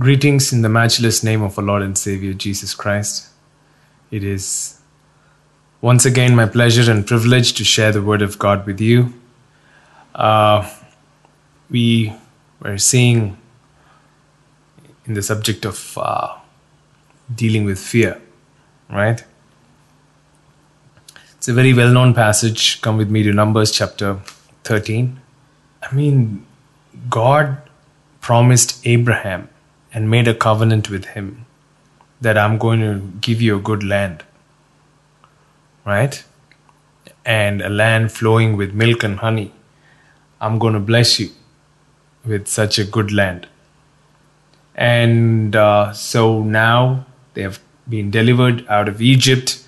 Greetings in the matchless name of our Lord and Savior Jesus Christ. It is once again my pleasure and privilege to share the Word of God with you. Uh, we were seeing in the subject of uh, dealing with fear, right? It's a very well known passage. Come with me to Numbers chapter 13. I mean, God promised Abraham and made a covenant with him that I'm going to give you a good land, right? And a land flowing with milk and honey. I'm going to bless you with such a good land. And uh, so now they have been delivered out of Egypt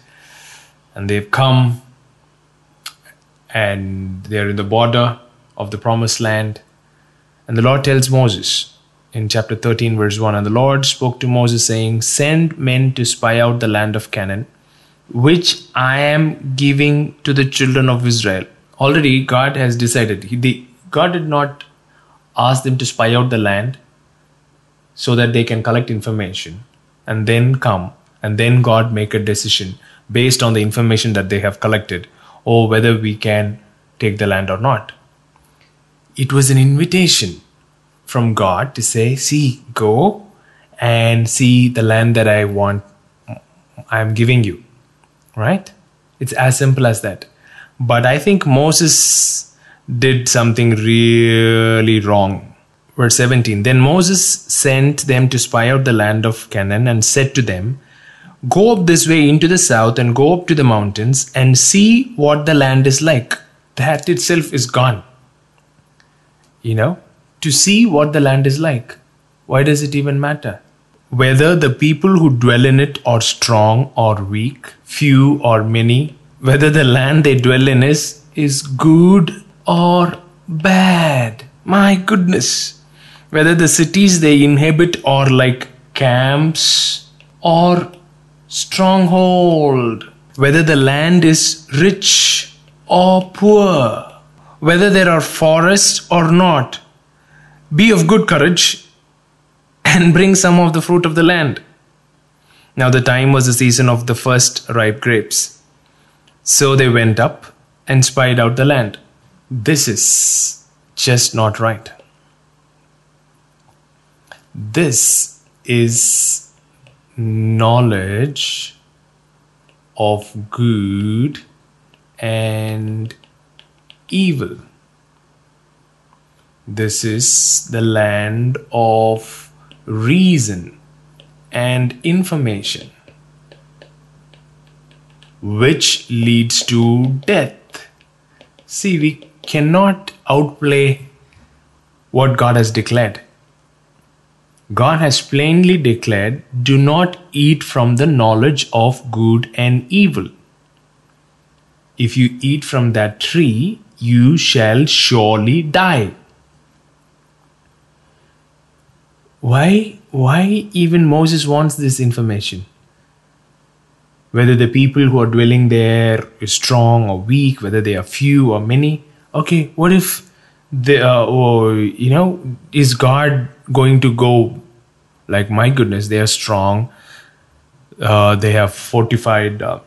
and they've come and they're in the border of the promised land. And the Lord tells Moses in chapter 13, verse 1 And the Lord spoke to Moses, saying, Send men to spy out the land of Canaan, which I am giving to the children of Israel. Already, God has decided. He, the, God did not ask them to spy out the land so that they can collect information and then come and then God make a decision based on the information that they have collected or whether we can take the land or not. It was an invitation from God to say, See, go and see the land that I want, I'm giving you. Right? It's as simple as that. But I think Moses did something really wrong. Verse 17 Then Moses sent them to spy out the land of Canaan and said to them, Go up this way into the south and go up to the mountains and see what the land is like. That itself is gone. You know, to see what the land is like. Why does it even matter? Whether the people who dwell in it are strong or weak, few or many, whether the land they dwell in is, is good or bad. My goodness. Whether the cities they inhabit are like camps or stronghold, whether the land is rich or poor, whether there are forests or not. Be of good courage and bring some of the fruit of the land. Now, the time was the season of the first ripe grapes. So they went up and spied out the land. This is just not right. This is knowledge of good and evil. This is the land of reason and information, which leads to death. See, we cannot outplay what God has declared. God has plainly declared, Do not eat from the knowledge of good and evil. If you eat from that tree, you shall surely die. Why, why even Moses wants this information? Whether the people who are dwelling there is strong or weak, whether they are few or many. Okay, what if the, uh, or, you know, is God going to go like my goodness they are strong uh, they have fortified uh,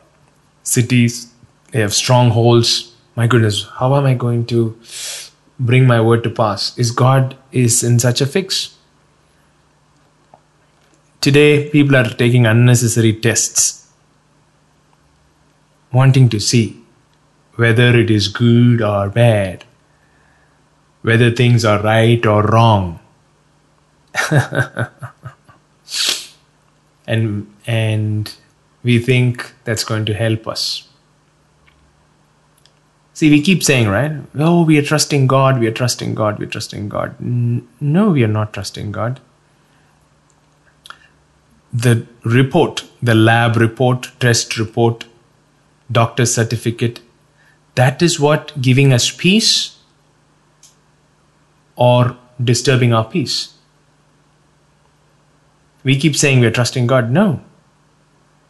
cities they have strongholds my goodness how am i going to bring my word to pass is god is in such a fix today people are taking unnecessary tests wanting to see whether it is good or bad whether things are right or wrong. And and we think that's going to help us. See we keep saying right oh we are trusting god we are trusting god we are trusting god. No we are not trusting god the report the lab report test report doctor's certificate that is what giving us peace or disturbing our peace we keep saying we're trusting God. No.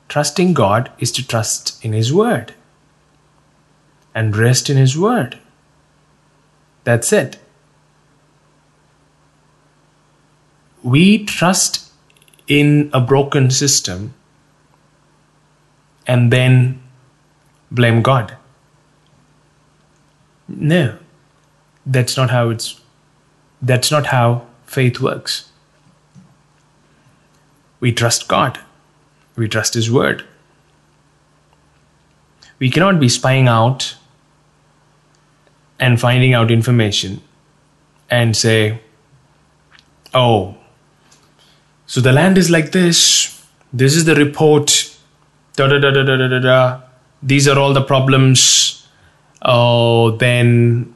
Trusting God is to trust in His Word and rest in His Word. That's it. We trust in a broken system and then blame God. No, that's not how it's that's not how faith works. We trust God. We trust His word. We cannot be spying out and finding out information and say, oh, so the land is like this, this is the report, da da da da da da da, these are all the problems. Oh, then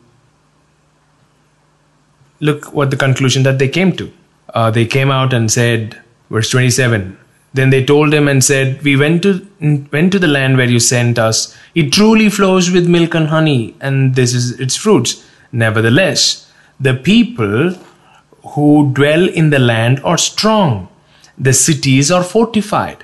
look what the conclusion that they came to. Uh, they came out and said, verse 27 then they told him and said, We went to went to the land where you sent us. It truly flows with milk and honey, and this is its fruits. Nevertheless, the people who dwell in the land are strong. The cities are fortified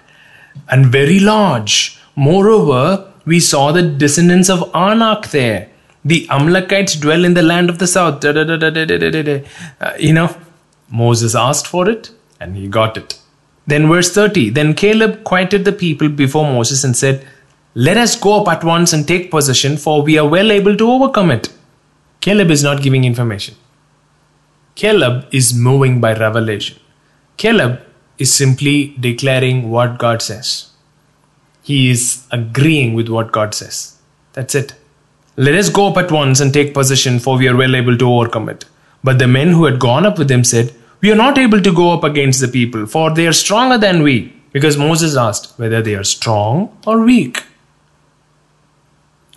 and very large. Moreover, we saw the descendants of Anak there. The Amalekites dwell in the land of the south. Da, da, da, Uh, you know, Moses asked for it and he got it. Then, verse 30 Then Caleb quieted the people before Moses and said, Let us go up at once and take possession, for we are well able to overcome it. Caleb is not giving information. Caleb is moving by revelation. Caleb is simply declaring what God says. He is agreeing with what God says. That's it. Let us go up at once and take possession, for we are well able to overcome it. But the men who had gone up with him said, we are not able to go up against the people, for they are stronger than we. Because Moses asked whether they are strong or weak.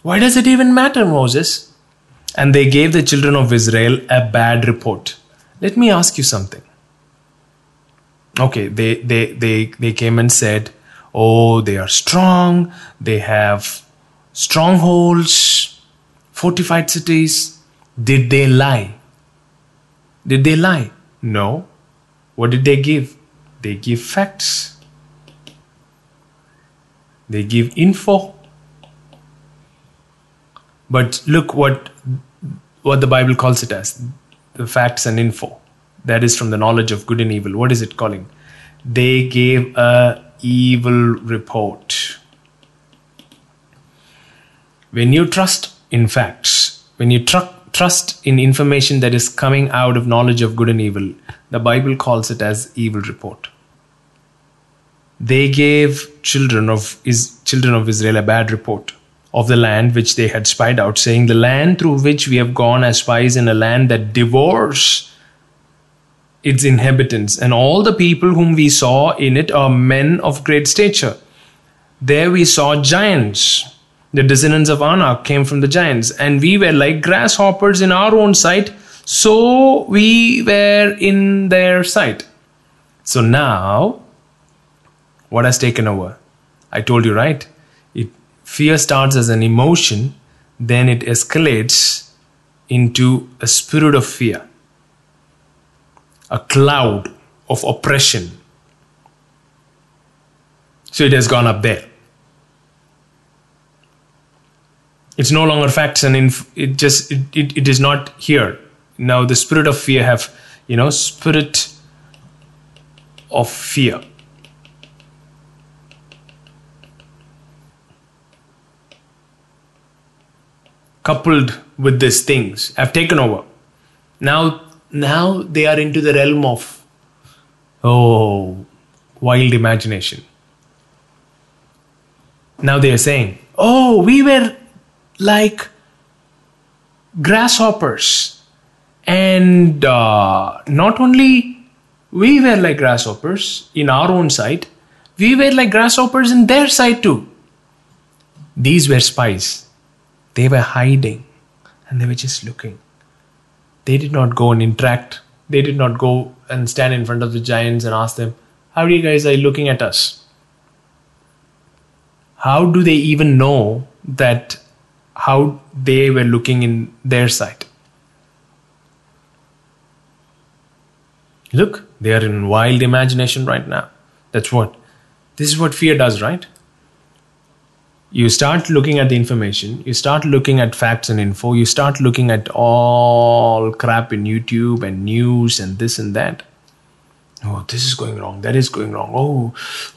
Why does it even matter, Moses? And they gave the children of Israel a bad report. Let me ask you something. Okay, they, they, they, they came and said, Oh, they are strong, they have strongholds, fortified cities. Did they lie? Did they lie? No. What did they give? They give facts. They give info. But look what what the Bible calls it as the facts and info. That is from the knowledge of good and evil. What is it calling? They gave a evil report. When you trust in facts, when you trust trust in information that is coming out of knowledge of good and evil. The Bible calls it as evil report. They gave children of is children of Israel a bad report of the land which they had spied out, saying, The land through which we have gone as spies in a land that devours its inhabitants, and all the people whom we saw in it are men of great stature. There we saw giants the descendants of Anak came from the giants, and we were like grasshoppers in our own sight, so we were in their sight. So now, what has taken over? I told you, right? Fear starts as an emotion, then it escalates into a spirit of fear, a cloud of oppression. So it has gone up there. it's no longer facts and inf- it just it, it, it is not here now the spirit of fear have you know spirit of fear coupled with these things have taken over now now they are into the realm of oh wild imagination now they are saying oh we were like grasshoppers. And uh, not only we were like grasshoppers in our own sight, we were like grasshoppers in their sight too. These were spies. They were hiding and they were just looking. They did not go and interact. They did not go and stand in front of the giants and ask them, How you guys are looking at us? How do they even know that how they were looking in their sight. Look, they are in wild imagination right now. That's what. This is what fear does, right? You start looking at the information, you start looking at facts and info, you start looking at all crap in YouTube and news and this and that. oh this is going wrong that is going wrong. Oh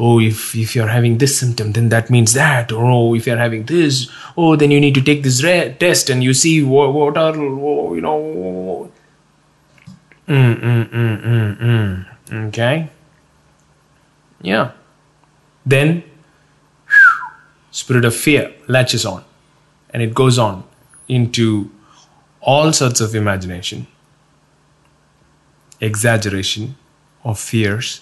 oh if if you're having this symptom then that means that. Or oh if you're having this oh then you need to take this re- test and you see what, what are oh, you know. Mm, mm, mm, mm, mm. okay? Yeah. Then spirit of fear latches on and it goes on into all sorts of imagination exaggeration of fears,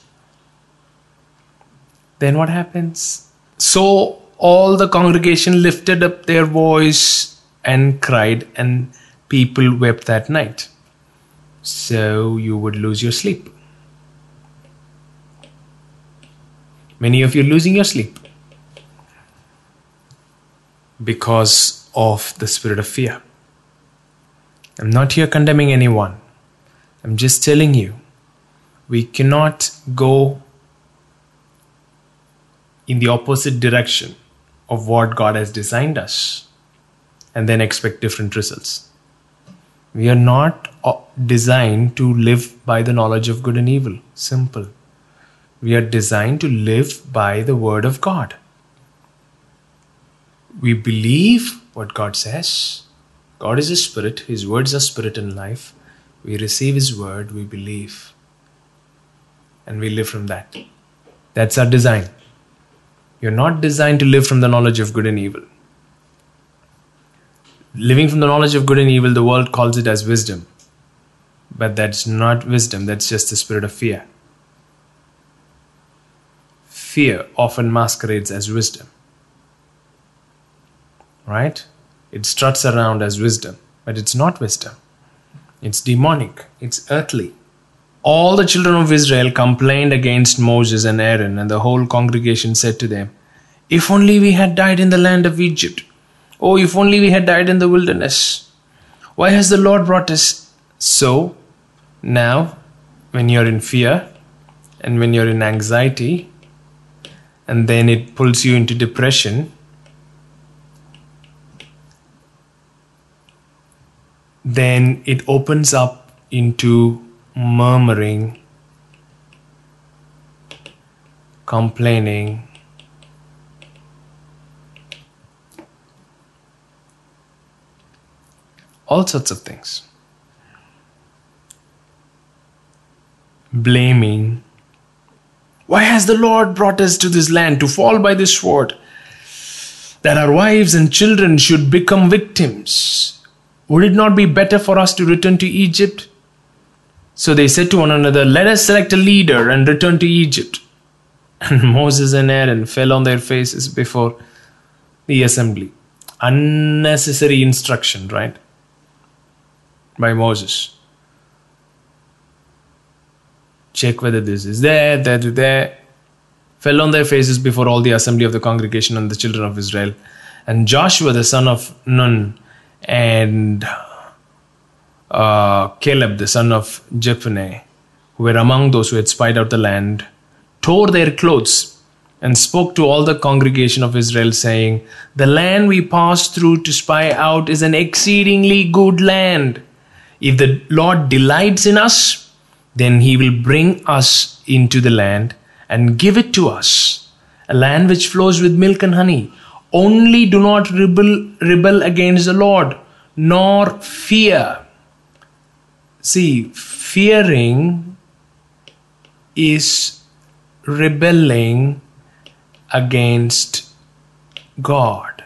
then what happens? So all the congregation lifted up their voice and cried, and people wept that night. So you would lose your sleep. Many of you losing your sleep because of the spirit of fear. I'm not here condemning anyone. I'm just telling you we cannot go in the opposite direction of what God has designed us and then expect different results. We are not uh, designed to live by the knowledge of good and evil. Simple. We are designed to live by the Word of God. We believe what God says. God is a spirit, His words are spirit and life. We receive His word, we believe and we live from that. That's our design. You're not designed to live from the knowledge of good and evil. Living from the knowledge of good and evil, the world calls it as wisdom. But that's not wisdom, that's just the spirit of fear. Fear often masquerades as wisdom. Right? It struts around as wisdom, but it's not wisdom. It's demonic, it's earthly all the children of Israel complained against Moses and Aaron, and the whole congregation said to them, If only we had died in the land of Egypt. Oh, if only we had died in the wilderness. Why has the Lord brought us so? Now, when you're in fear and when you're in anxiety, and then it pulls you into depression, then it opens up into murmuring, complaining, all sorts of things. Blaming. Why has the Lord brought us to this land to fall by this sword? That our wives and children should become victims. Would it not be better for us to return to Egypt? So they said to one another, Let us select a leader and return to Egypt. And Moses and Aaron fell on their faces before the assembly. Unnecessary instruction, right? By Moses. Check whether this is there, that, there. Fell on their faces before all the assembly of the congregation and the children of Israel. And Joshua, the son of Nun, and uh, Caleb, the son of Jephunneh, who were among those who had spied out the land, tore their clothes and spoke to all the congregation of Israel, saying, The land we passed through to spy out is an exceedingly good land. If the Lord delights in us, then he will bring us into the land and give it to us, a land which flows with milk and honey. Only do not rebel, rebel against the Lord, nor fear See, fearing is rebelling against God.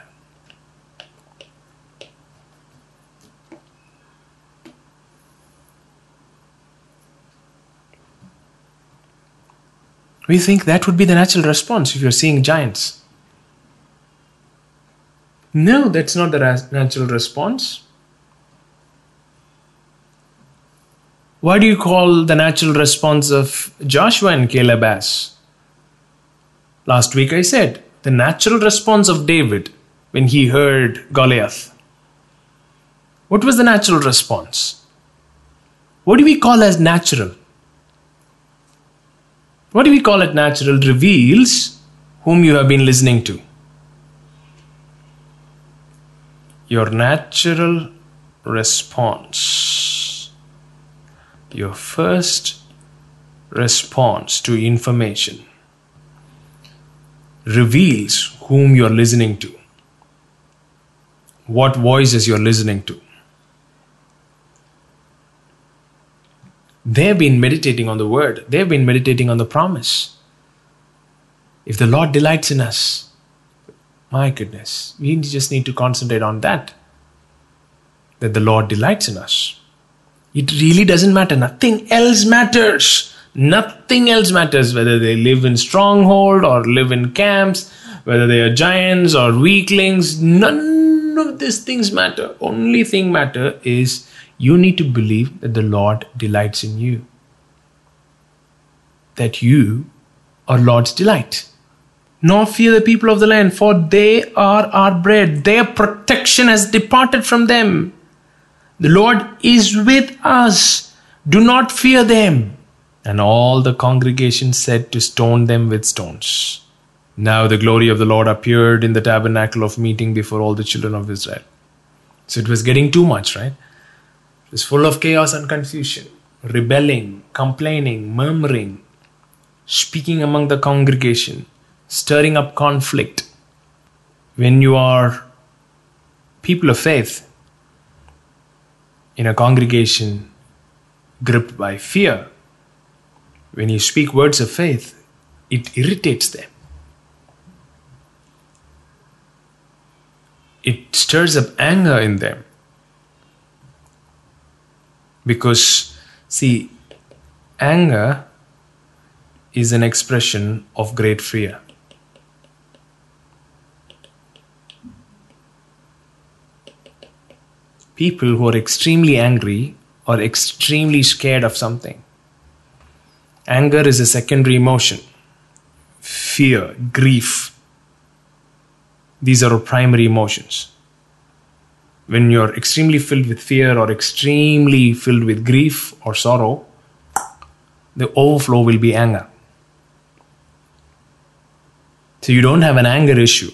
We think that would be the natural response if you're seeing giants. No, that's not the natural response. Why do you call the natural response of Joshua and Caleb as? Last week I said the natural response of David when he heard Goliath. What was the natural response? What do we call as natural? What do we call it natural reveals whom you have been listening to. Your natural response your first response to information reveals whom you're listening to, what voices you're listening to. They've been meditating on the word, they've been meditating on the promise. If the Lord delights in us, my goodness, we just need to concentrate on that. That the Lord delights in us. It really doesn't matter. Nothing else matters. Nothing else matters whether they live in stronghold or live in camps, whether they are giants or weaklings. None of these things matter. Only thing matter is you need to believe that the Lord delights in you. That you are Lord's delight. Nor fear the people of the land, for they are our bread. Their protection has departed from them. The Lord is with us. Do not fear them. And all the congregation said to stone them with stones. Now the glory of the Lord appeared in the tabernacle of meeting before all the children of Israel. So it was getting too much, right? It was full of chaos and confusion, rebelling, complaining, murmuring, speaking among the congregation, stirring up conflict. When you are people of faith in a congregation gripped by fear, when you speak words of faith, it irritates them. It stirs up anger in them. Because, see, anger is an expression of great fear. People who are extremely angry or extremely scared of something Anger is a secondary emotion. Fear, grief, these are our primary emotions. When you're extremely filled with fear or extremely filled with grief or sorrow, the overflow will be anger. So you don't have an anger issue.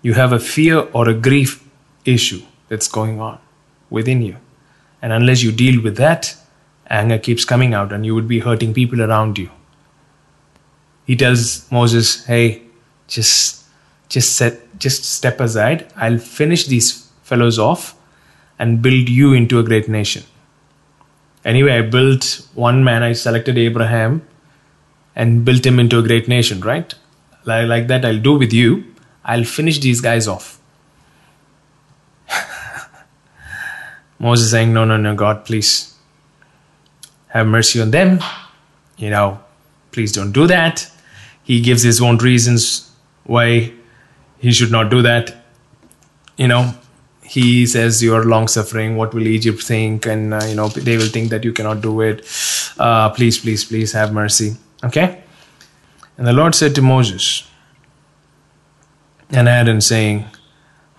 You have a fear or a grief issue that's going on within you. And unless you deal with that, anger keeps coming out and you would be hurting people around you. He tells Moses, "Hey, just just set just step aside. I'll finish these fellows off and build you into a great nation." Anyway, I built one man, I selected Abraham and built him into a great nation, right? Like, like that, I'll do with you. I'll finish these guys off. Moses saying, No, no, no, God, please have mercy on them. You know, please don't do that. He gives his own reasons why he should not do that. You know, he says you are long suffering. What will Egypt think? And uh, you know, they will think that you cannot do it. Uh, please, please, please have mercy. Okay. And the Lord said to Moses and Aaron, saying,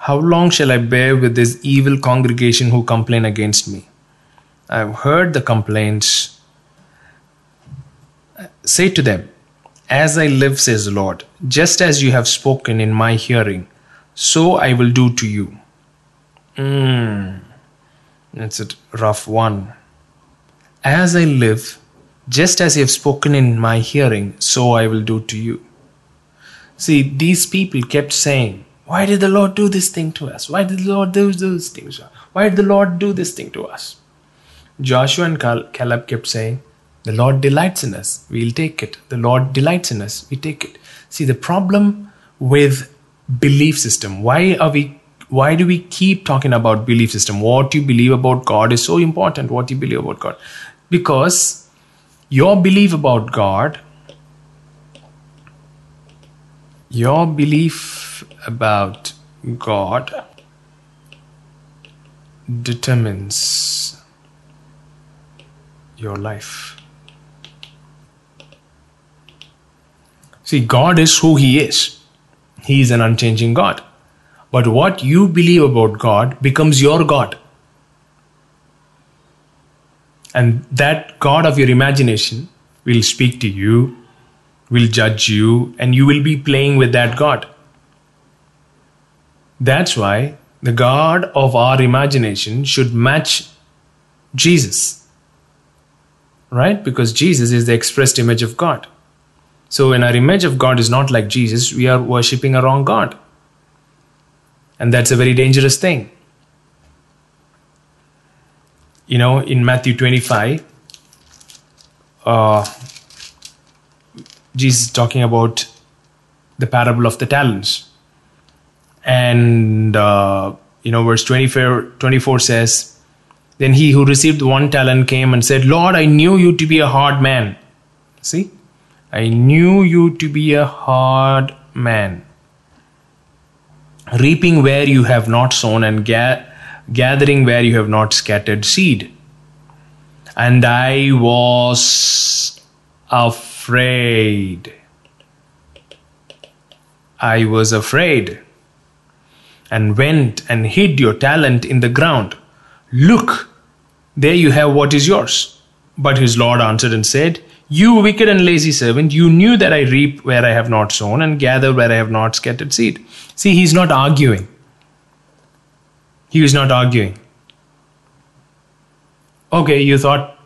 How long shall I bear with this evil congregation who complain against me? I have heard the complaints. Say to them, As I live, says the Lord, just as you have spoken in my hearing, so I will do to you. Mm, that's a rough one. As I live, just as you have spoken in my hearing, so I will do to you. See, these people kept saying, Why did the Lord do this thing to us? Why did the Lord do those things? Why did the Lord do this thing to us? Joshua and Caleb kept saying, The Lord delights in us, we'll take it. The Lord delights in us, we take it. See, the problem with belief system, why are we why do we keep talking about belief system? What you believe about God is so important. What you believe about God. Because your belief about God, your belief about God determines your life. See, God is who He is. He is an unchanging God. But what you believe about God becomes your God. And that God of your imagination will speak to you, will judge you, and you will be playing with that God. That's why the God of our imagination should match Jesus right? Because Jesus is the expressed image of God. So when our image of God is not like Jesus, we are worshipping a wrong God. And that's a very dangerous thing. You know, in Matthew 25, uh, Jesus is talking about the parable of the talents. And, uh, you know, verse 24, 24 says, Then he who received one talent came and said, Lord, I knew you to be a hard man. See? I knew you to be a hard man, reaping where you have not sown and ga- gathering where you have not scattered seed. And I was afraid. I was afraid and went and hid your talent in the ground. Look, there you have what is yours. But his Lord answered and said, You wicked and lazy servant, you knew that I reap where I have not sown and gather where I have not scattered seed. See, he's not arguing. He was not arguing. Okay, you thought,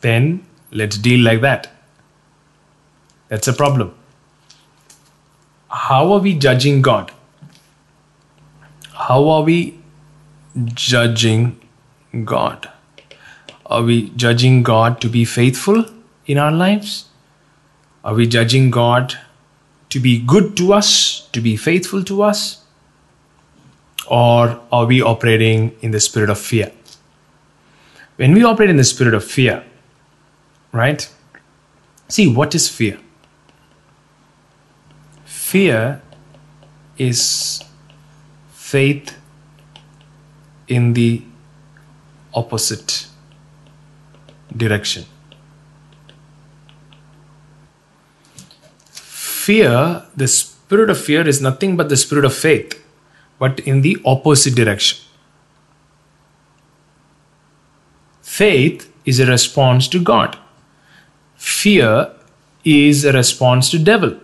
then let's deal like that. That's a problem. How are we judging God? How are we judging God? Are we judging God to be faithful in our lives? Are we judging God to be good to us, to be faithful to us? Or are we operating in the spirit of fear? When we operate in the spirit of fear, right? See, what is fear? Fear is faith in the opposite direction. Fear, the spirit of fear, is nothing but the spirit of faith, but in the opposite direction. Faith is a response to God. Fear is a response to devil.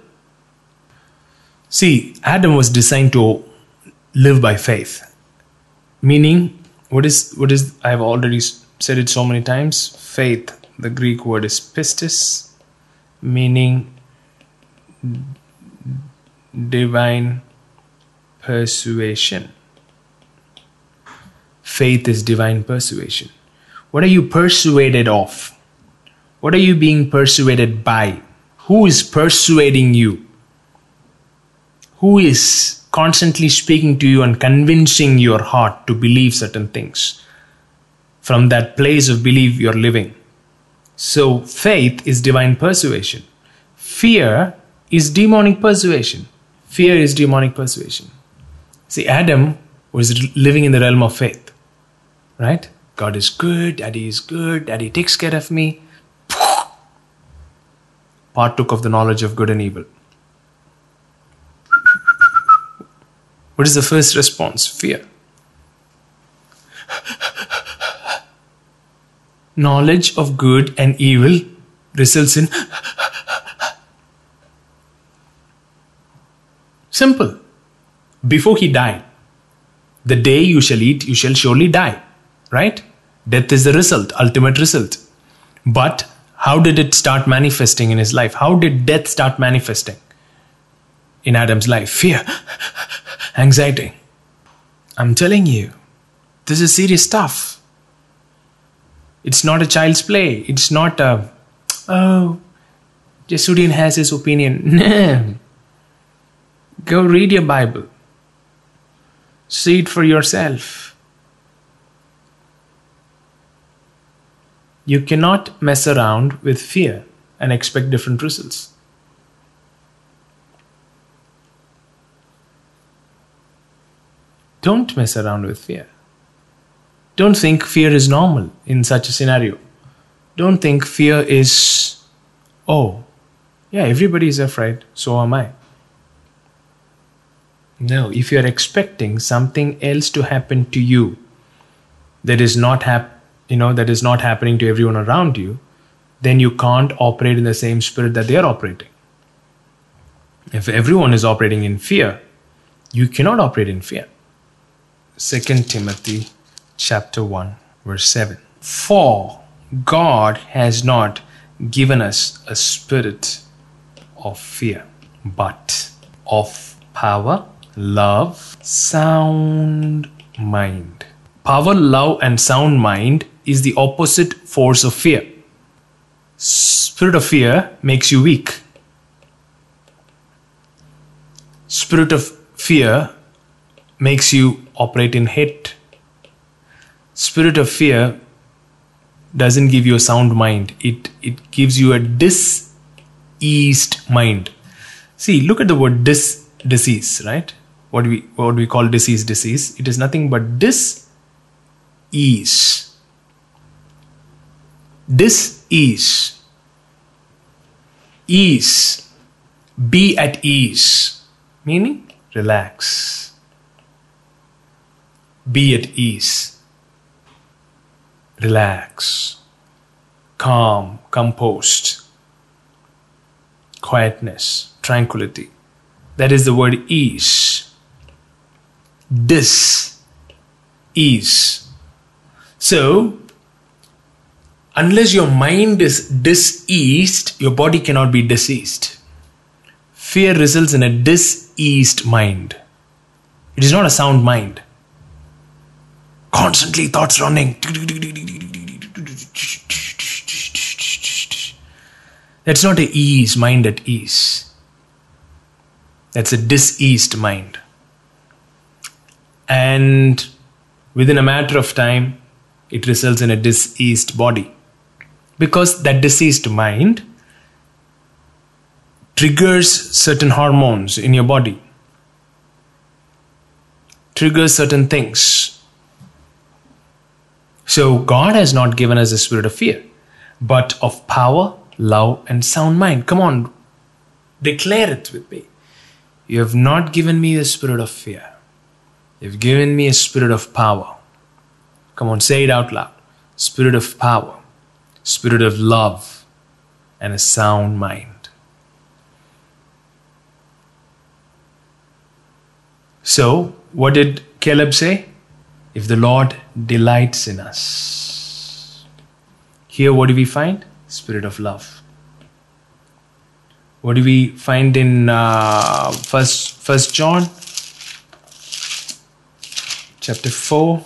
See, Adam was designed to live by faith. Meaning, what is what is I've already said it so many times. Faith. The Greek word is pistis, meaning divine persuasion. Faith is divine persuasion. What are you persuaded of? What are you being persuaded by? Who is persuading you? Who is constantly speaking to you and convincing your heart to believe certain things? From that place of belief you're living. So, faith is divine persuasion. Fear is demonic persuasion. Fear is demonic persuasion. See, Adam was living in the realm of faith, right? God is good, Daddy is good, Daddy takes care of me. Partook of the knowledge of good and evil. What is the first response? Fear. Knowledge of good and evil results in simple. Before he died, the day you shall eat, you shall surely die. Right? Death is the result, ultimate result. But how did it start manifesting in his life? How did death start manifesting in Adam's life? Fear, anxiety. I'm telling you, this is serious stuff. It's not a child's play. It's not a, oh, Jesudian has his opinion. Go read your Bible. See it for yourself. You cannot mess around with fear and expect different results. Don't mess around with fear. Don't think fear is normal in such a scenario. Don't think fear is, oh, yeah, everybody is afraid, so am I. No, if you're expecting something else to happen to you that is not hap- you know that is not happening to everyone around you, then you can't operate in the same spirit that they are operating. If everyone is operating in fear, you cannot operate in fear. 2 Timothy chapter 1 verse 7. For God has not given us a spirit of fear, but of power, love, sound mind. Power, love, and sound mind is the opposite force of fear. Spirit of fear makes you weak. Spirit of fear makes you operate in hate. Spirit of fear doesn't give you a sound mind. It it gives you a diseased mind. See, look at the word dis disease, right? What we what we call disease disease? It is nothing but dis ease. Dis ease. Ease. Be at ease. Meaning relax. Be at ease. Relax. Calm, composed. Quietness, tranquility. That is the word ease. Dis ease. So, unless your mind is diseased, your body cannot be diseased. Fear results in a diseased mind. It is not a sound mind. Constantly thoughts running. That's not a ease, mind at ease. That's a diseased mind. And within a matter of time, it results in a diseased body. Because that diseased mind triggers certain hormones in your body, triggers certain things. So, God has not given us a spirit of fear, but of power, love, and sound mind. Come on, declare it with me. You have not given me the spirit of fear. You've given me a spirit of power. Come on, say it out loud. Spirit of power, spirit of love, and a sound mind. So, what did Caleb say? If the Lord delights in us. Here, what do we find? Spirit of love. What do we find in uh, First First John, chapter four?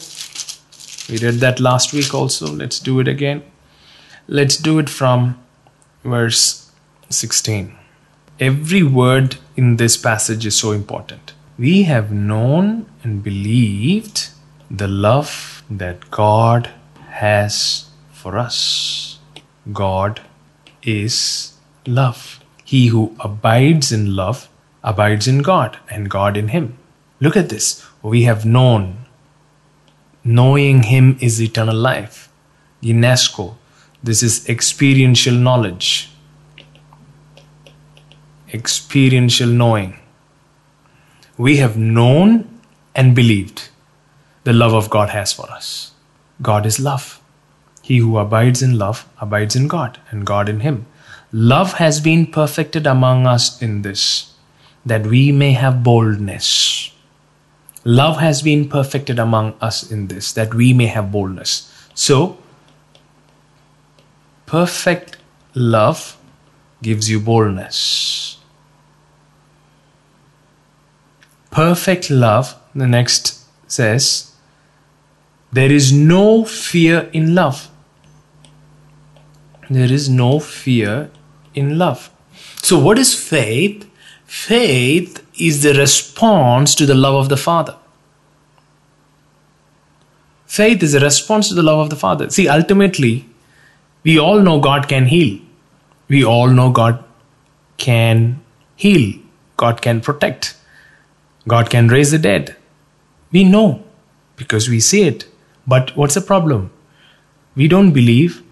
We read that last week also. Let's do it again. Let's do it from verse sixteen. Every word in this passage is so important. We have known and believed the love that God has for us. God is love. He who abides in love abides in God and God in him. Look at this. We have known. Knowing him is eternal life. Ginosko. This is experiential knowledge. Experiential knowing. We have known and believed the love of God has for us. God is love. He who abides in love abides in God, and God in him. Love has been perfected among us in this, that we may have boldness. Love has been perfected among us in this, that we may have boldness. So, perfect love gives you boldness. Perfect love, the next says, there is no fear in love. There is no fear in love. So, what is faith? Faith is the response to the love of the Father. Faith is a response to the love of the Father. See, ultimately, we all know God can heal. We all know God can heal. God can protect. God can raise the dead. We know because we see it. But what's the problem? We don't believe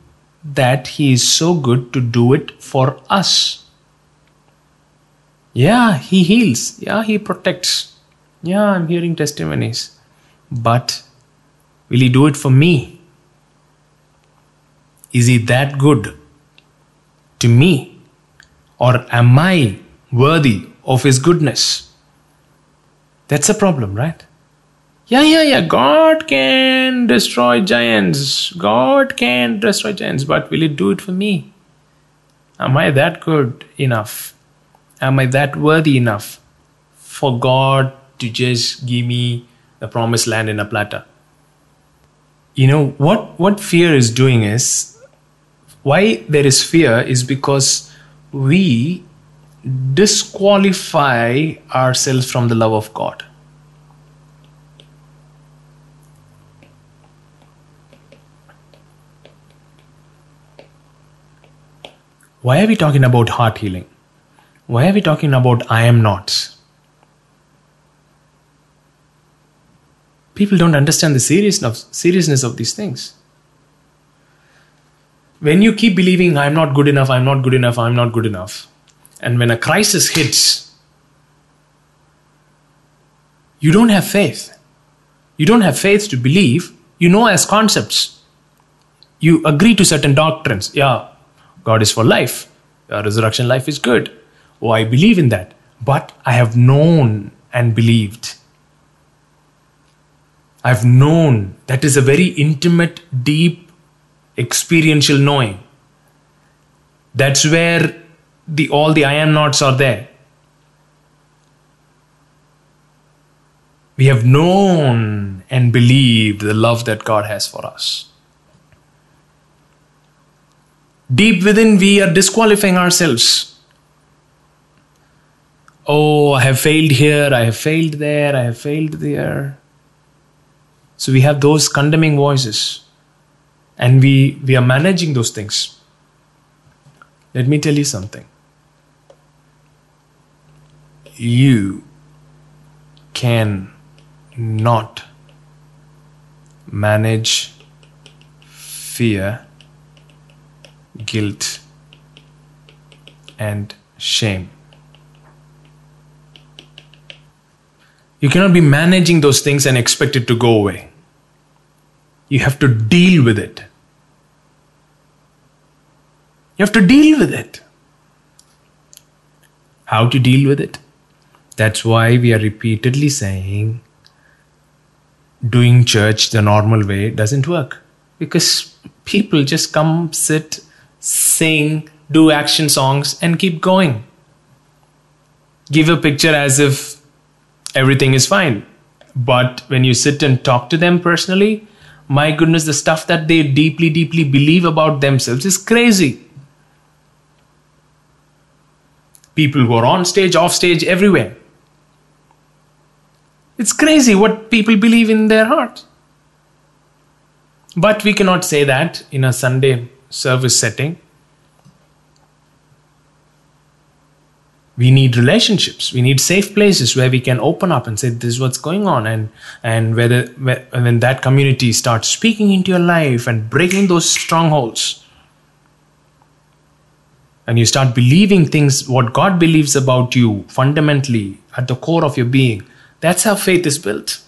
that He is so good to do it for us. Yeah, He heals. Yeah, He protects. Yeah, I'm hearing testimonies. But will He do it for me? Is He that good to me? Or am I worthy of His goodness? That's a problem, right? Yeah, yeah, yeah. God can destroy giants. God can destroy giants, but will it do it for me? Am I that good enough? Am I that worthy enough for God to just give me the promised land in a platter? You know, what, what fear is doing is why there is fear is because we disqualify ourselves from the love of God. Why are we talking about heart healing? Why are we talking about I am nots? People don't understand the seriousness of, these things. When you keep believing I'm not good enough, I'm not good enough, I'm not good enough, and when a crisis hits, you don't have faith. You don't have faith to believe. You know as concepts. You agree to certain doctrines. Yeah, God is for life. Resurrection life is good. Oh, I believe in that. But I have known and believed. I've known. That is a very intimate, deep, experiential knowing. That's where the all the I am nots are there. We have known and believed the love that God has for us. Deep within, we are disqualifying ourselves. Oh, I have failed here, I have failed there, I have failed there. So we have those condemning voices and we, we are managing those things. Let me tell you something. You can not manage fear guilt, and shame. You cannot be managing those things and expect it to go away. You have to deal with it. You have to deal with it. How to deal with it? That's why we are repeatedly saying doing church the normal way doesn't work. Because people just come, sit, sing, do action songs, and keep going. Give a picture as if everything is fine. But when you sit and talk to them personally, my goodness, the stuff that they deeply, deeply believe about themselves is crazy. People who are on stage, off stage, everywhere. It's crazy what people believe in their hearts. But we cannot say that in a Sunday service setting. We need relationships. We need safe places where we can open up and say, "This is what's going on," and and whether when that community starts speaking into your life and breaking those strongholds, and you start believing things what God believes about you fundamentally at the core of your being, that's how faith is built.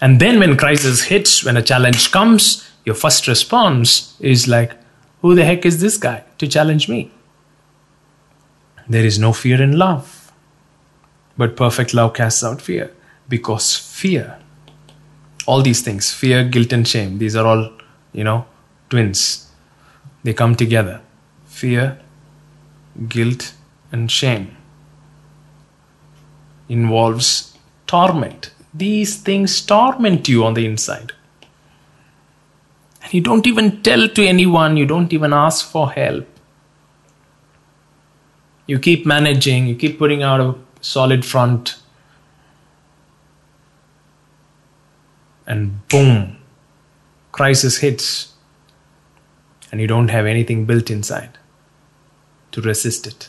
And then when crisis hits, when a challenge comes, your first response is like, Who the heck is this guy to challenge me? There is no fear in love. But perfect love casts out fear because fear, all these things, fear, guilt, and shame, these are all, you know, twins. They come together. Fear, guilt, and shame involves torment. These things torment you on the inside. And you don't even tell to anyone, you don't even ask for help. You keep managing, you keep putting out a solid front. And boom, crisis hits. And you don't have anything built inside to resist it.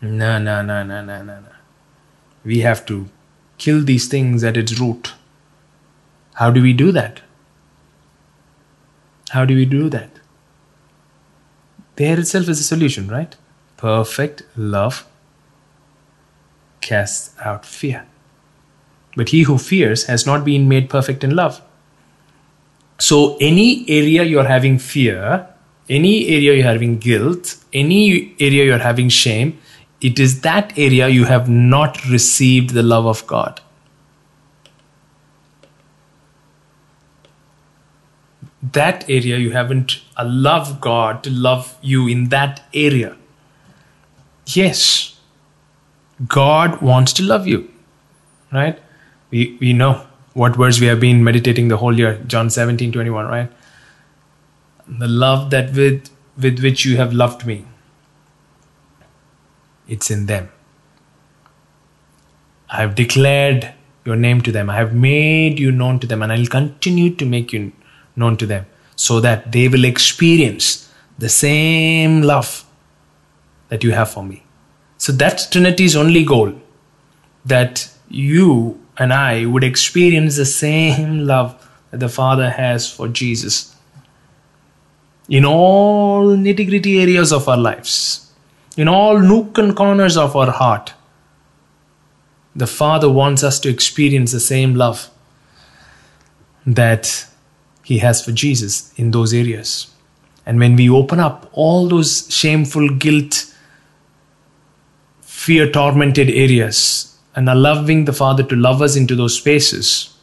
No, no, no, no, no, no, no. We have to kill these things at its root. How do we do that? How do we do that? There itself is a solution, right? Perfect love casts out fear. But he who fears has not been made perfect in love. So, any area you're having fear, any area you're having guilt, any area you're having shame, it is that area you have not received the love of God. That area you haven't uh, allowed God to love you in that area. Yes, God wants to love you, right? We, we know what words we have been meditating the whole year John 17 21, right? The love that with, with which you have loved me it's in them. I have declared your name to them. I have made you known to them, and I'll continue to make you known to them so that they will experience the same love that you have for me. So that's Trinity's only goal that you and I would experience the same love that the Father has for Jesus in all nitty gritty areas of our lives in all nook and corners of our heart. The Father wants us to experience the same love that He has for Jesus in those areas. And when we open up all those shameful, guilt, fear tormented areas and allowing the Father to love us into those spaces,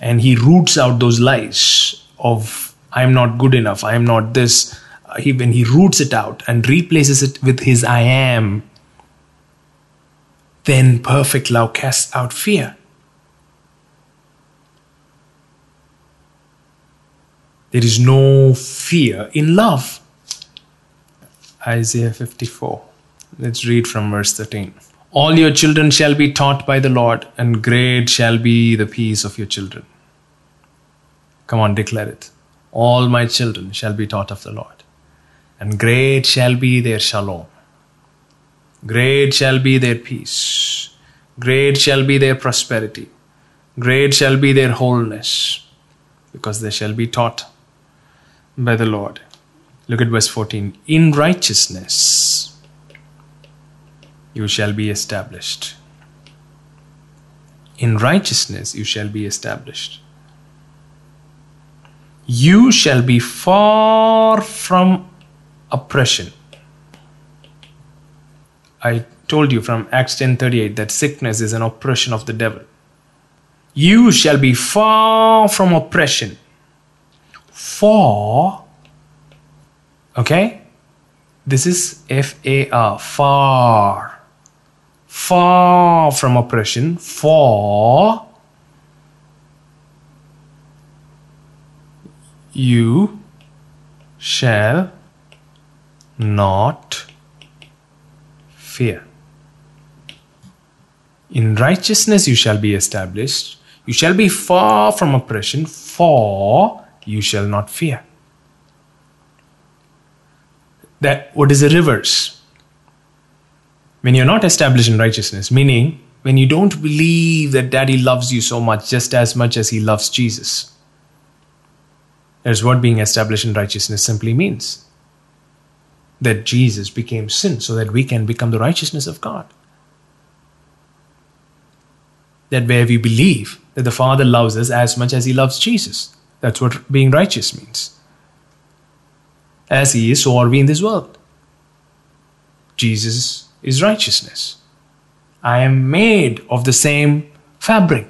and He roots out those lies of, I'm not good enough, I'm not this, uh, he, when he roots it out and replaces it with his I am, then perfect love casts out fear. There is no fear in love. Isaiah 54. Let's read from verse 13. All your children shall be taught by the Lord, and great shall be the peace of your children. Come on, declare it. All my children shall be taught of the Lord and great shall be their shalom. Great shall be their peace. Great shall be their prosperity. Great shall be their wholeness, because they shall be taught by the Lord. Look at verse 14. In righteousness you shall be established. In righteousness you shall be established. You shall be far from oppression. I told you from Acts 10:38 that sickness is an oppression of the devil. You shall be far from oppression. For okay? This is F A R far. Far from oppression for you shall not fear. In righteousness you shall be established. You shall be far from oppression, for you shall not fear. That what is the reverse? When you're not established in righteousness, meaning when you don't believe that daddy loves you so much just as much as he loves Jesus. That's what being established in righteousness simply means that Jesus became sin so that we can become the righteousness of God. That where we believe that the Father loves us as much as He loves Jesus. That's what being righteous means. As He is, so are we in this world. Jesus is righteousness. I am made of the same fabric.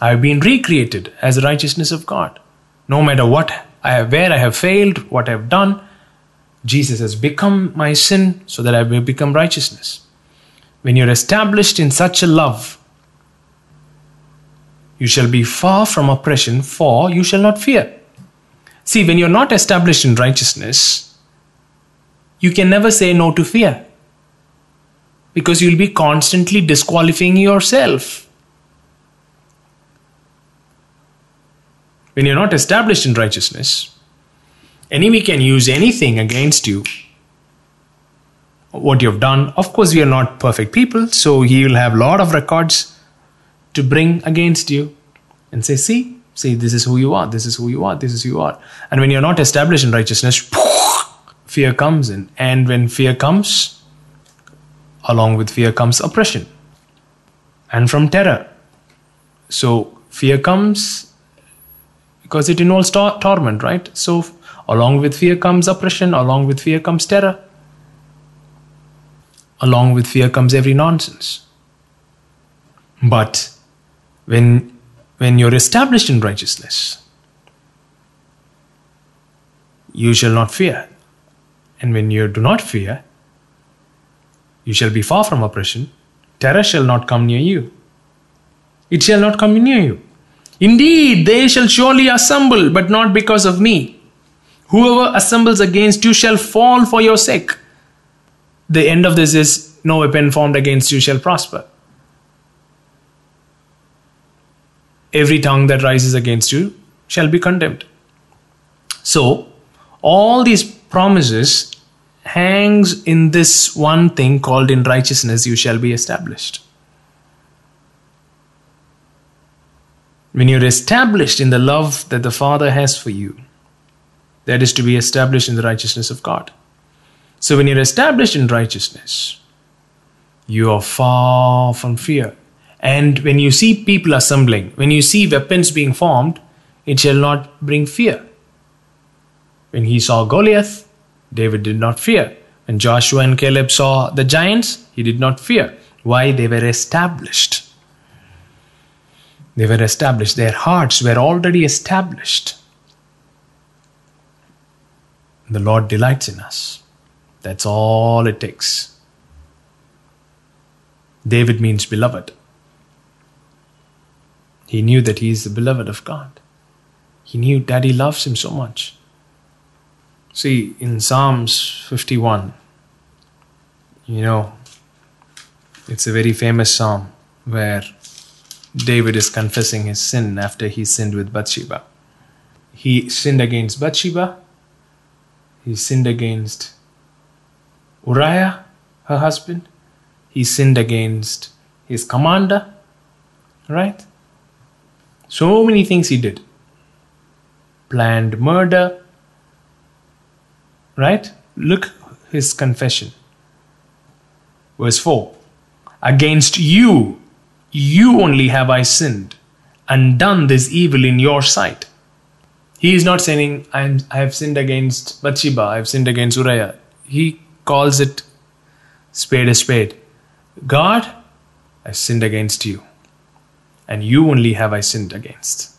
I have been recreated as the righteousness of God. No matter what I have, where I have failed, what I have done, Jesus has become my sin so that I may become righteousness. When you're established in such a love, you shall be far from oppression, for you shall not fear. See, when you're not established in righteousness, you can never say no to fear because you'll be constantly disqualifying yourself. When you're not established in righteousness, enemy can use anything against you what you've done of course we are not perfect people so he will have a lot of records to bring against you and say see see this is who you are this is who you are this is who you are. And when you're not established in righteousness fear comes in. And when fear comes along with fear comes oppression. And from terror. So fear comes because it involves tor- torment right? So Along with fear comes oppression, along with fear comes terror. along with fear comes every nonsense. But when, when you're established in righteousness, you shall not fear. And when you do not fear, you shall be far from oppression, terror shall not come near you. It shall not come near you. Indeed, they shall surely assemble, but not because of me. Whoever assembles against you shall fall for your sake. The end of this is no weapon formed against you shall prosper. Every tongue that rises against you shall be condemned. So, all these promises hangs in this one thing called in righteousness you shall be established. When you're established in the love that the Father has for you, that is to be established in the righteousness of God. So when you're established in righteousness, you are far from fear. And when you see people assembling, when you see weapons being formed, it shall not bring fear. When he saw Goliath, David did not fear. When Joshua and Caleb saw the giants, he did not fear. Why? They were established. They were established. Their hearts were already established. The Lord delights in us. That's all it takes. David means beloved. He knew that he is the beloved of God. He knew he loves him so much. See, in Psalms 51, you know, it's a very famous psalm where David is confessing his sin after he sinned with Bathsheba. He sinned against Bathsheba, he sinned against Uriah, her husband, he sinned against his commander, right? So many things he did. Planned murder, right? Look his confession. Verse 4 Against you, you only have I sinned and done this evil in your sight. He is not saying, I have sinned against Bathsheba, I have sinned against Uriah. He calls it spade a spade. God, I sinned against you, and you only have I sinned against.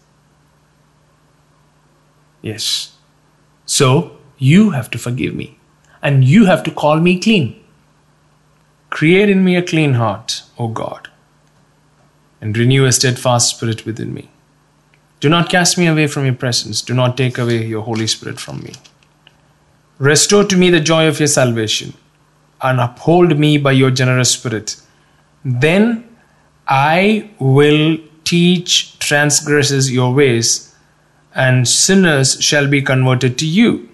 Yes. So, you have to forgive me, and you have to call me clean. Create in me a clean heart, O God, and renew a steadfast spirit within me. Do not cast me away from your presence. Do not take away your Holy Spirit from me. Restore to me the joy of your salvation and uphold me by your generous spirit. Then I will teach transgressors your ways, and sinners shall be converted to you.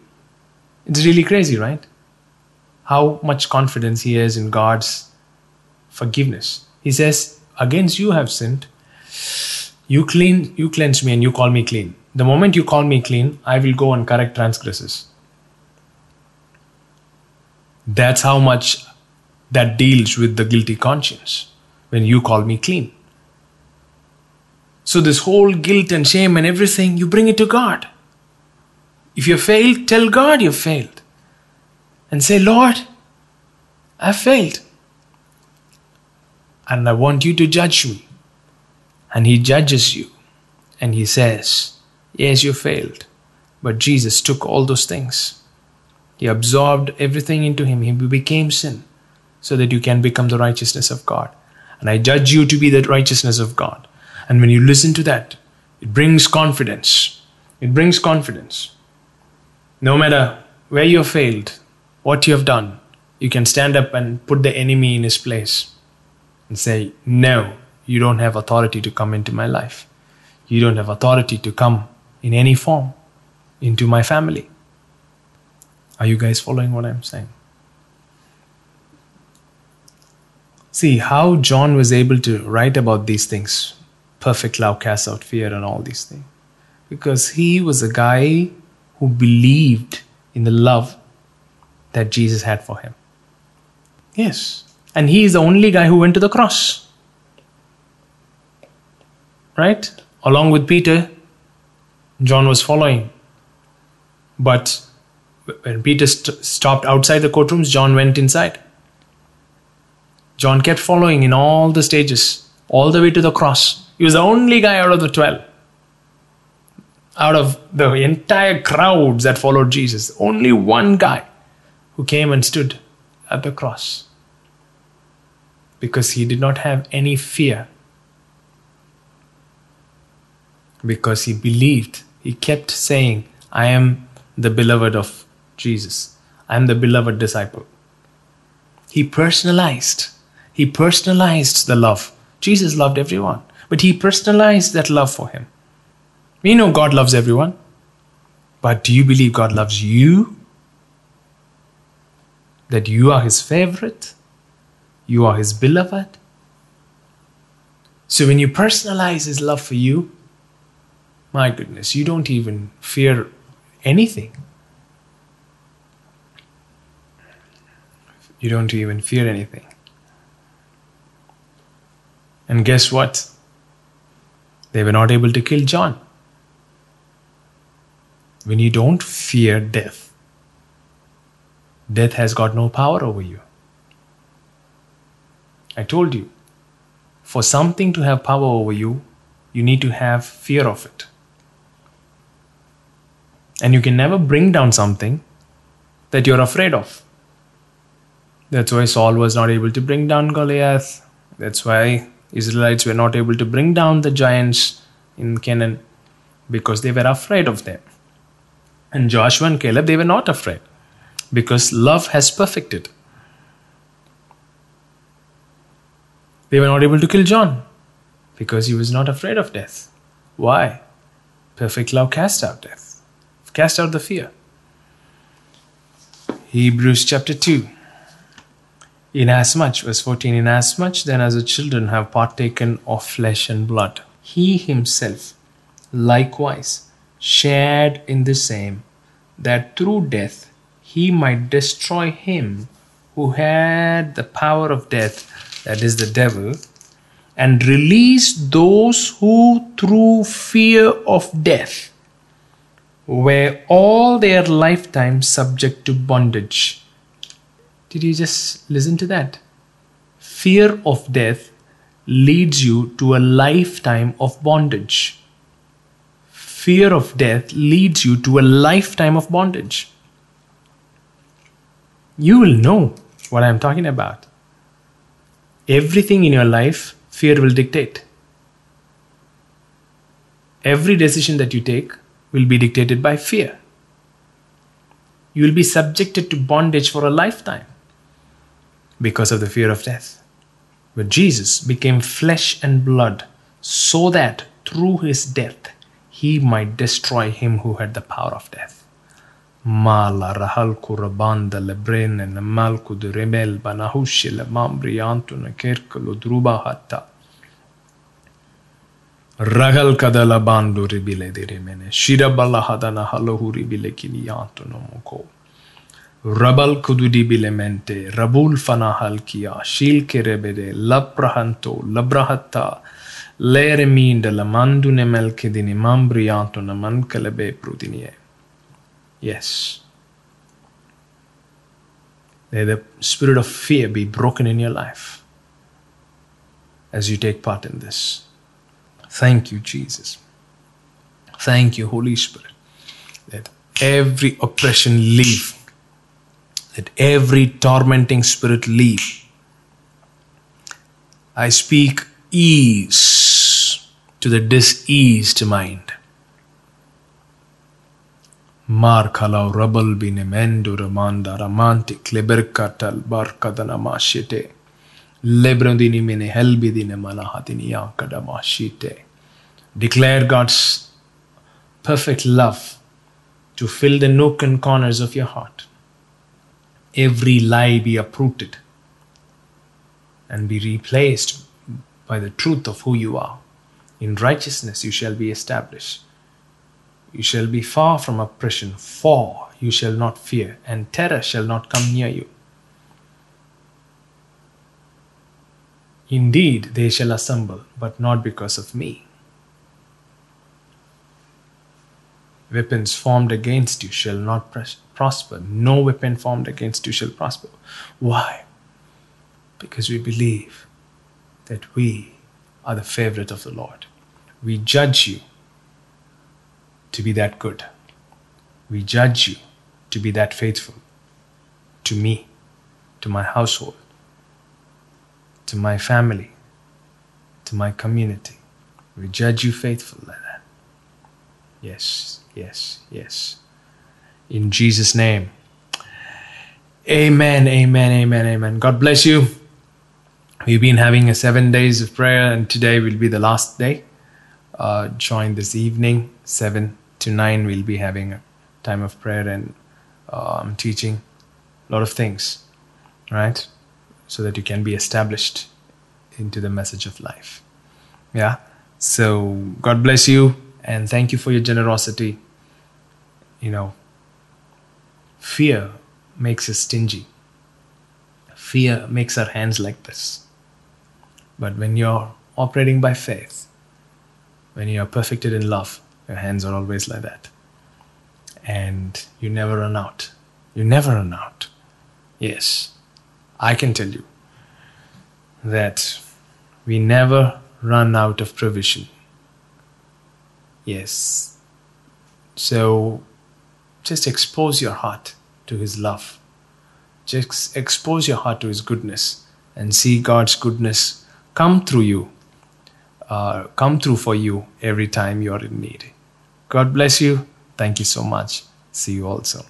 It's really crazy, right? How much confidence he has in God's forgiveness. He says, Against you have sinned. You clean, you cleanse me and you call me clean. The moment you call me clean, I will go and correct transgressors. That's how much that deals with the guilty conscience when you call me clean. So, this whole guilt and shame and everything, you bring it to God. If you failed, tell God you failed. And say, Lord, I failed. And I want you to judge me. And He judges you. And He says, Yes, you failed. But Jesus took all those things. He absorbed everything into Him. He became sin so that you can become the righteousness of God. And I judge you to be the righteousness of God. And when you listen to that, it brings confidence. It brings confidence. No matter where you have failed, what you have done, you can stand up and put the enemy in his place and say, No, you don't have authority to come into my life. You don't have authority to come in any form into my family. Are you guys following what I'm saying? See how John was able to write about these things. Perfect love casts out fear and all these things. Because he was a guy who believed in the love that Jesus had for him. Yes. And he is the only guy who went to the cross. Right? Along with Peter, John was following. But when Peter st- stopped outside the courtrooms, John went inside. John kept following in all the stages, all the way to the cross. He was the only guy out of the 12. Out of the entire crowds that followed Jesus, only one guy who came and stood at the cross because he did not have any fear. Because he believed, he kept saying, I am the beloved of Jesus, I am the beloved disciple. He personalized, he personalized the love. Jesus loved everyone, but he personalized that love for him. We know God loves everyone, but do you believe God loves you? That you are his favorite? You are his beloved? So when you personalize his love for you, my goodness, you don't even fear anything. You don't even fear anything. And guess what? They were not able to kill John. When you don't fear death, death has got no power over you. I told you, for something to have power over you, you need to have fear of it. And you can never bring down something that you're afraid of. That's why Saul was not able to bring down Goliath. That's why Israelites were not able to bring down the giants in Canaan because they were afraid of them. And Joshua and Caleb, they were not afraid because love has perfected. They were not able to kill John because he was not afraid of death. Why? Perfect love cast out death, cast out the fear. Hebrews chapter 2. Inasmuch, verse 14, inasmuch then as the children have partaken of flesh and blood, he himself likewise shared in the same, that through death he might destroy him who had the power of death that is the devil, and release those who, through fear of death, were all their lifetime subject to bondage. Did you just listen to that? Fear of death leads you to a lifetime of bondage. Fear of death leads you to a lifetime of bondage. You will know what I'm talking about everything in your life, fear will dictate. Every decision that you take will be dictated by fear. You will be subjected to bondage for a lifetime because of the fear of death. But Jesus became flesh and blood so that through his death he might destroy him who had the power of death. Na malku. Ragal ribile. Shira balahadana kiniyantu no moko. Rabal kududi bilemente, rabul fana halkia, shil kerebede, labrahanto, labrahata, lere minda la mandu ne melkedini mambrianto na mankalebe prudinie. Yes. May the spirit of fear be broken in your life as you take part in this. Thank you, Jesus. Thank you, Holy Spirit. Let every oppression leave. Let every tormenting spirit leave. I speak ease to the diseased mind. Markalau rabal bine mendo ramanda ramanti kleberkatal barkadana mashite. Lebrandini mene helbidine malahatini yankadamashite. Declare God's perfect love to fill the nook and corners of your heart. Every lie be uprooted and be replaced by the truth of who you are. In righteousness you shall be established. You shall be far from oppression, for you shall not fear, and terror shall not come near you. Indeed, they shall assemble, but not because of me. Weapons formed against you shall not prosper. No weapon formed against you shall prosper. Why? because we believe that we are the favorite of the Lord. We judge you to be that good. We judge you to be that faithful to me, to my household, to my family, to my community. We judge you faithful like that. Yes, yes, yes. In Jesus' name. Amen, amen, amen, amen. God bless you. We've been having a seven days of prayer, and today will be the last day. Uh, join this evening, seven to nine. We'll be having a time of prayer and um, teaching a lot of things, right? So that you can be established into the message of life. Yeah. So God bless you and thank you for your generosity. You know, fear makes us stingy. Fear makes our hands like this. But when you're operating by faith, when you're perfected in love, your hands are always like that. And you never run out. You never run out. Yes, I can tell you that we never run out of provision. Yes. So just expose your heart to His love. Just expose your heart to His goodness and see God's goodness come through you, uh, come through for you every time you're in need. God bless you. Thank you so much. See you also.